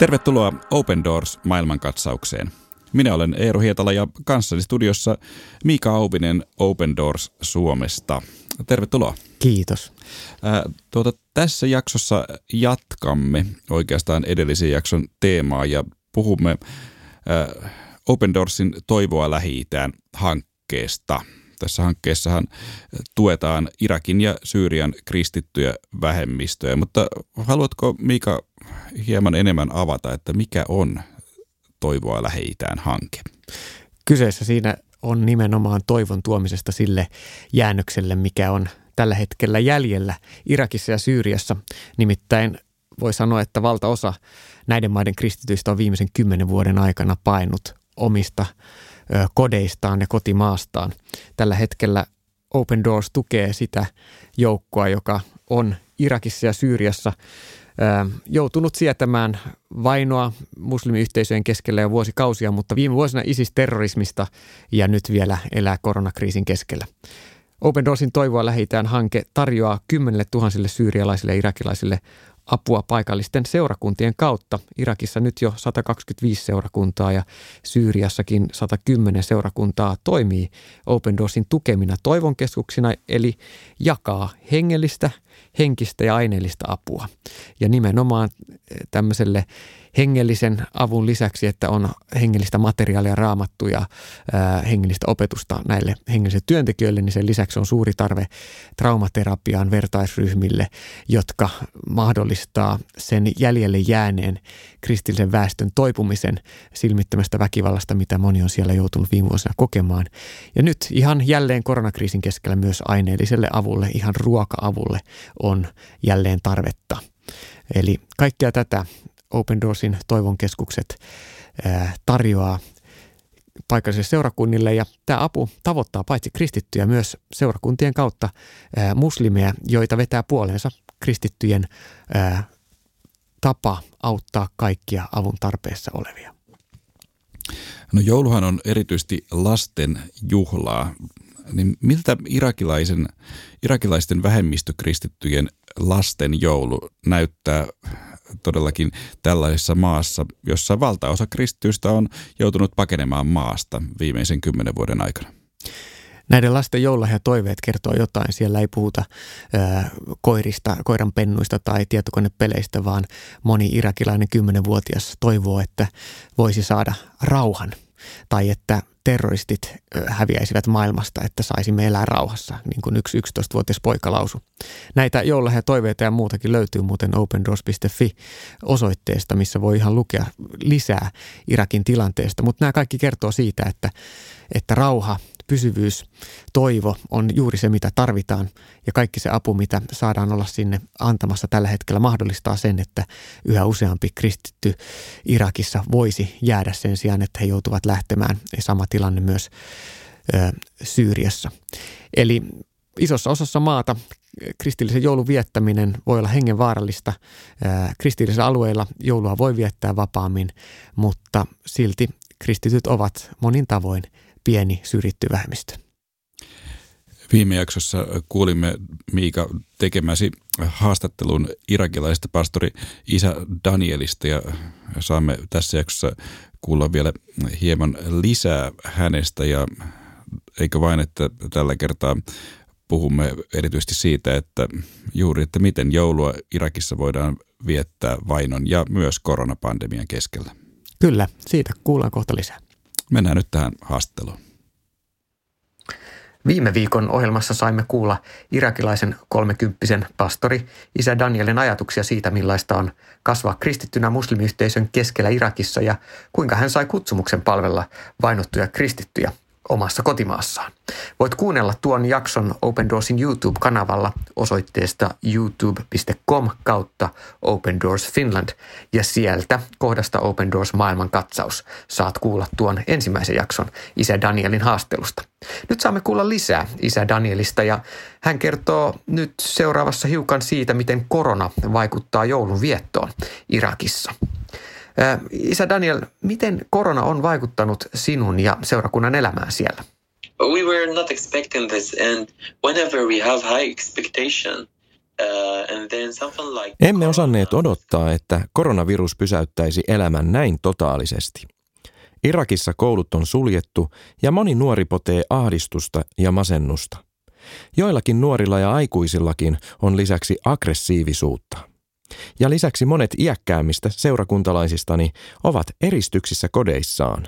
Tervetuloa Open Doors maailmankatsaukseen. Minä olen Eero Hietala ja kanssani studiossa Miika Auvinen Open Doors Suomesta. Tervetuloa. Kiitos. Ää, tuota, tässä jaksossa jatkamme oikeastaan edellisen jakson teemaa ja puhumme ää, Open Doorsin Toivoa lähi hankkeesta. Tässä hankkeessahan tuetaan Irakin ja Syyrian kristittyjä vähemmistöjä, mutta haluatko Miika hieman enemmän avata, että mikä on Toivoa lähi hanke? Kyseessä siinä on nimenomaan toivon tuomisesta sille jäännökselle, mikä on tällä hetkellä jäljellä Irakissa ja Syyriassa. Nimittäin voi sanoa, että valtaosa näiden maiden kristityistä on viimeisen kymmenen vuoden aikana painut omista kodeistaan ja kotimaastaan. Tällä hetkellä Open Doors tukee sitä joukkoa, joka on Irakissa ja Syyriassa joutunut sietämään vainoa muslimiyhteisöjen keskellä jo vuosikausia, mutta viime vuosina ISIS-terrorismista ja nyt vielä elää koronakriisin keskellä. Open Doorsin Toivoa lähitään hanke tarjoaa kymmenelle tuhansille syyrialaisille ja irakilaisille apua paikallisten seurakuntien kautta. Irakissa nyt jo 125 seurakuntaa ja Syyriassakin 110 seurakuntaa toimii Open Doorsin tukemina toivonkeskuksina, eli jakaa hengellistä, henkistä ja aineellista apua. Ja nimenomaan tämmöiselle hengellisen avun lisäksi, että on hengellistä materiaalia, raamattuja, hengellistä opetusta näille hengellisille työntekijöille, niin sen lisäksi on suuri tarve traumaterapiaan vertaisryhmille, jotka mahdollistaa sen jäljelle jääneen kristillisen väestön toipumisen silmittömästä väkivallasta, mitä moni on siellä joutunut viime vuosina kokemaan. Ja nyt ihan jälleen koronakriisin keskellä myös aineelliselle avulle, ihan ruoka-avulle on jälleen tarvetta. Eli kaikkea tätä Open Doorsin toivon keskukset tarjoaa paikallisille seurakunnille ja tämä apu tavoittaa paitsi kristittyjä myös seurakuntien kautta muslimeja, joita vetää puoleensa kristittyjen tapa auttaa kaikkia avun tarpeessa olevia. No jouluhan on erityisesti lasten juhlaa. Niin miltä irakilaisen, irakilaisten vähemmistökristittyjen lasten joulu näyttää todellakin tällaisessa maassa, jossa valtaosa kristityistä on joutunut pakenemaan maasta viimeisen kymmenen vuoden aikana. Näiden lasten ja toiveet kertoo jotain. Siellä ei puhuta ö, koirista, koiran pennuista tai tietokonepeleistä, vaan moni irakilainen kymmenenvuotias toivoo, että voisi saada rauhan tai että terroristit häviäisivät maailmasta, että saisimme elää rauhassa, niin kuin yksi 11-vuotias poika lausu. Näitä jouluja toiveita ja muutakin löytyy muuten opendoors.fi osoitteesta, missä voi ihan lukea lisää Irakin tilanteesta. Mutta nämä kaikki kertoo siitä, että, että rauha pysyvyys, toivo on juuri se, mitä tarvitaan. Ja kaikki se apu, mitä saadaan olla sinne antamassa tällä hetkellä, mahdollistaa sen, että yhä useampi kristitty Irakissa voisi jäädä sen sijaan, että he joutuvat lähtemään. Ja sama tilanne myös ö, Syyriassa. Eli isossa osassa maata kristillisen joulun viettäminen voi olla hengenvaarallista. Kristillisillä alueilla joulua voi viettää vapaammin, mutta silti kristityt ovat monin tavoin pieni syrjitty vähemmistö. Viime jaksossa kuulimme Miika tekemäsi haastattelun irakilaisesta pastori Isä Danielista ja saamme tässä jaksossa kuulla vielä hieman lisää hänestä ja eikö vain, että tällä kertaa puhumme erityisesti siitä, että juuri, että miten joulua Irakissa voidaan viettää vainon ja myös koronapandemian keskellä. Kyllä, siitä kuullaan kohta lisää. Mennään nyt tähän haastatteluun. Viime viikon ohjelmassa saimme kuulla irakilaisen kolmekymppisen pastori isä Danielin ajatuksia siitä, millaista on kasvaa kristittynä muslimiyhteisön keskellä Irakissa ja kuinka hän sai kutsumuksen palvella vainottuja kristittyjä – omassa kotimaassaan. Voit kuunnella tuon jakson Open Doorsin YouTube-kanavalla osoitteesta youtube.com kautta Open Doors Finland ja sieltä kohdasta Open Doors maailman katsaus saat kuulla tuon ensimmäisen jakson isä Danielin haastelusta. Nyt saamme kuulla lisää isä Danielista ja hän kertoo nyt seuraavassa hiukan siitä, miten korona vaikuttaa joulun viettoon Irakissa. Isä Daniel, miten korona on vaikuttanut sinun ja seurakunnan elämään siellä? We were not expecting this and whenever we have high expectation Emme osanneet odottaa, että koronavirus pysäyttäisi elämän näin totaalisesti. Irakissa koulut on suljettu ja moni nuori potee ahdistusta ja masennusta. Joillakin nuorilla ja aikuisillakin on lisäksi aggressiivisuutta. Ja lisäksi monet iäkkäämmistä seurakuntalaisistani ovat eristyksissä kodeissaan.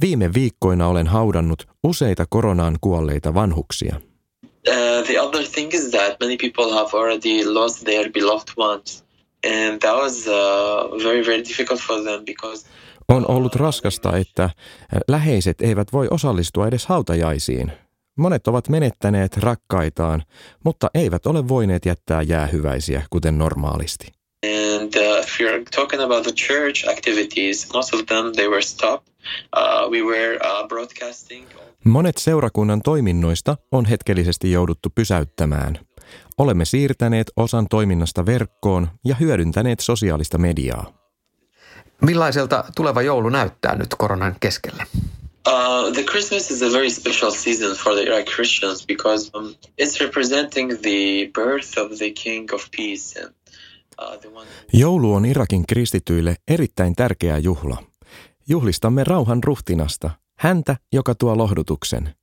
Viime viikkoina olen haudannut useita koronaan kuolleita vanhuksia. Uh, the other thing is that many people have already lost their beloved ones. And that was uh, very, very difficult for them because on ollut raskasta, että läheiset eivät voi osallistua edes hautajaisiin. Monet ovat menettäneet rakkaitaan, mutta eivät ole voineet jättää jäähyväisiä, kuten normaalisti. And uh, if you're talking about the church activities, most of them they were stopped. Uh, we were uh, broadcasting. Monet seurakunnan toiminnoista on hetkellisesti jouduttu pysäyttämään. Olemme siirtäneet osan toiminnasta verkkoon ja hyödyntäneet sosiaalista mediaa. Millaiselta tuleva joulu näyttää nyt koronan keskellä? Uh, the Christmas is a very special season for the Iraq Christians because um, it's representing the birth of the King of Peace. And, uh, the one... Joulu on Irakin kristityille erittäin tärkeä juhla. Juhlistamme rauhan ruhtinasta, häntä, joka tuo lohdutuksen.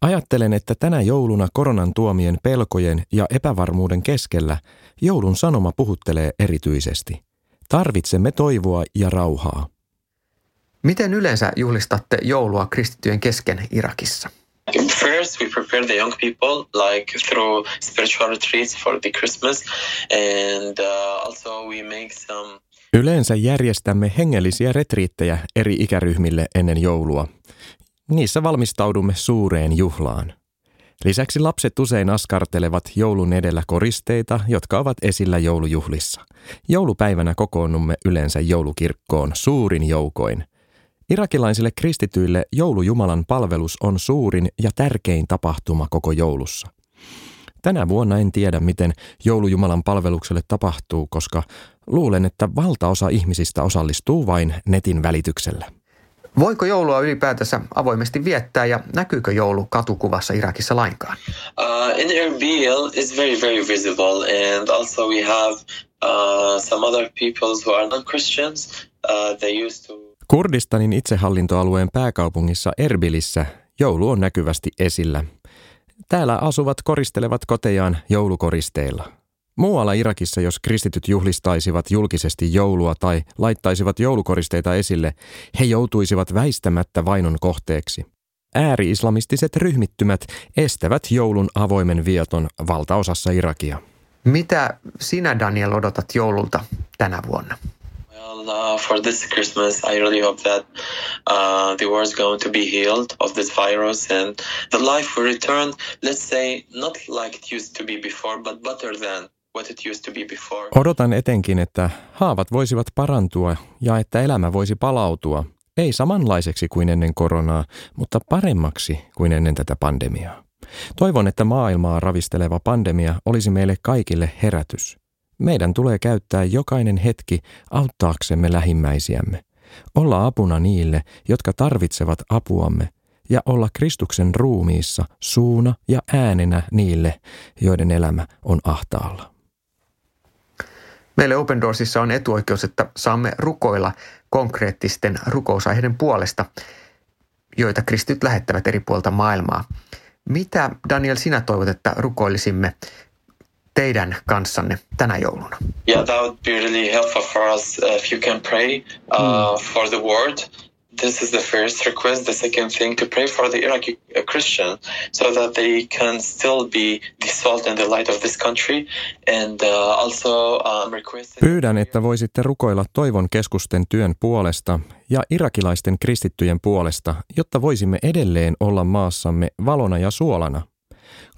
Ajattelen, että tänä jouluna koronan tuomien pelkojen ja epävarmuuden keskellä joulun sanoma puhuttelee erityisesti. Tarvitsemme toivoa ja rauhaa. Miten yleensä juhlistatte joulua kristittyjen kesken Irakissa? First, we prepare the young people like through spiritual retreats for the Christmas and uh, also we make some Yleensä järjestämme hengellisiä retriittejä eri ikäryhmille ennen joulua. Niissä valmistaudumme suureen juhlaan. Lisäksi lapset usein askartelevat joulun edellä koristeita, jotka ovat esillä joulujuhlissa. Joulupäivänä kokoonnumme yleensä joulukirkkoon suurin joukoin. Irakilaisille kristityille joulujumalan palvelus on suurin ja tärkein tapahtuma koko joulussa. Tänä vuonna en tiedä, miten joulujumalan palvelukselle tapahtuu, koska luulen, että valtaosa ihmisistä osallistuu vain netin välityksellä. Voiko joulua ylipäätänsä avoimesti viettää ja näkyykö joulu katukuvassa Irakissa lainkaan? Uh, in Erbil is very very visible and also we have uh, some other people who are non-Christians. Uh, they used to Kurdistanin itsehallintoalueen pääkaupungissa Erbilissä joulu on näkyvästi esillä. Täällä asuvat koristelevat kotejaan joulukoristeilla. Muualla Irakissa, jos kristityt juhlistaisivat julkisesti joulua tai laittaisivat joulukoristeita esille, he joutuisivat väistämättä vainon kohteeksi. Ääri-islamistiset ryhmittymät estävät joulun avoimen vieton valtaosassa Irakia. Mitä sinä, Daniel, odotat joululta tänä vuonna? Uh, for this Christmas, I really hope that uh, the world is going to be healed of this virus and the life will return, let's say, not like it used to be before, but better than what it used to be before. Odotan etenkin, että haavat voisivat parantua ja että elämä voisi palautua, ei samanlaiseksi kuin ennen koronaa, mutta paremmaksi kuin ennen tätä pandemiaa. Toivon, että maailmaa ravisteleva pandemia olisi meille kaikille herätys. Meidän tulee käyttää jokainen hetki auttaaksemme lähimmäisiämme, olla apuna niille, jotka tarvitsevat apuamme, ja olla Kristuksen ruumiissa suuna ja äänenä niille, joiden elämä on ahtaalla. Meille Open Doorsissa on etuoikeus, että saamme rukoilla konkreettisten rukousaiheiden puolesta, joita kristityt lähettävät eri puolta maailmaa. Mitä, Daniel, sinä toivot, että rukoilisimme teidän kanssanne tänä jouluna? Yeah, that would be really helpful for us if you can pray uh, mm. for the world this is the first request. The second thing to pray for the Iraqi uh, Christian so that they can still be the salt and the light of this country. And uh, also um, requesting... Pyydän, että voisitte rukoilla toivon keskusten työn puolesta ja irakilaisten kristittyjen puolesta, jotta voisimme edelleen olla maassamme valona ja suolana.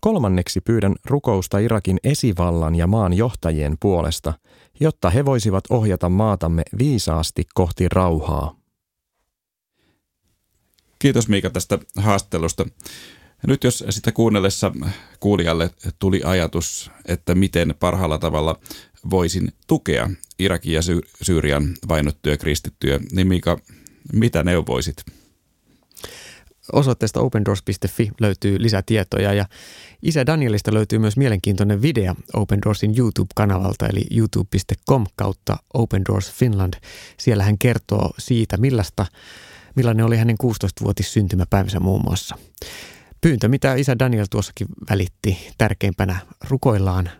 Kolmanneksi pyydän rukousta Irakin esivallan ja maan johtajien puolesta, jotta he voisivat ohjata maatamme viisaasti kohti rauhaa. Kiitos Miika tästä haastattelusta. Nyt jos sitä kuunnellessa kuulijalle tuli ajatus, että miten parhaalla tavalla voisin tukea Irakin ja Syyrian vainottuja kristittyjä, niin Miika, mitä neuvoisit? Osoitteesta opendoors.fi löytyy lisätietoja ja Isä Danielista löytyy myös mielenkiintoinen video Open Doorsin YouTube-kanavalta eli youtube.com kautta Open Doors Finland. Siellä hän kertoo siitä, millaista, millainen oli hänen 16-vuotis syntymäpäivänsä muun muassa. Pyyntö, mitä isä Daniel tuossakin välitti tärkeimpänä rukoillaan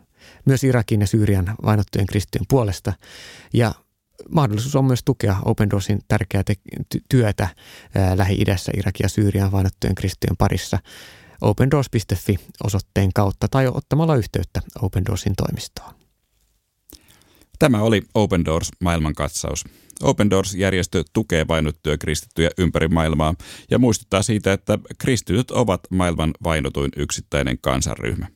myös Irakin ja Syyrian vainottujen kristittyjen puolesta. Ja mahdollisuus on myös tukea Open Doorsin tärkeää te- työtä ää, Lähi-idässä, Irakin ja Syyrian vainottujen kristittyjen parissa opendoors.fi osoitteen kautta tai ottamalla yhteyttä Open Doorsin toimistoon. Tämä oli Open Doors maailmankatsaus. Open Doors-järjestö tukee vainottuja kristittyjä ympäri maailmaa ja muistuttaa siitä, että kristityt ovat maailman vainotuin yksittäinen kansanryhmä.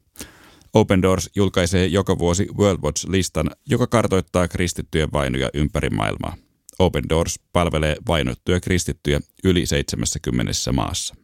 Open Doors julkaisee joka vuosi World Watch-listan, joka kartoittaa kristittyjen vainoja ympäri maailmaa. Open Doors palvelee vainottuja kristittyjä yli 70 maassa.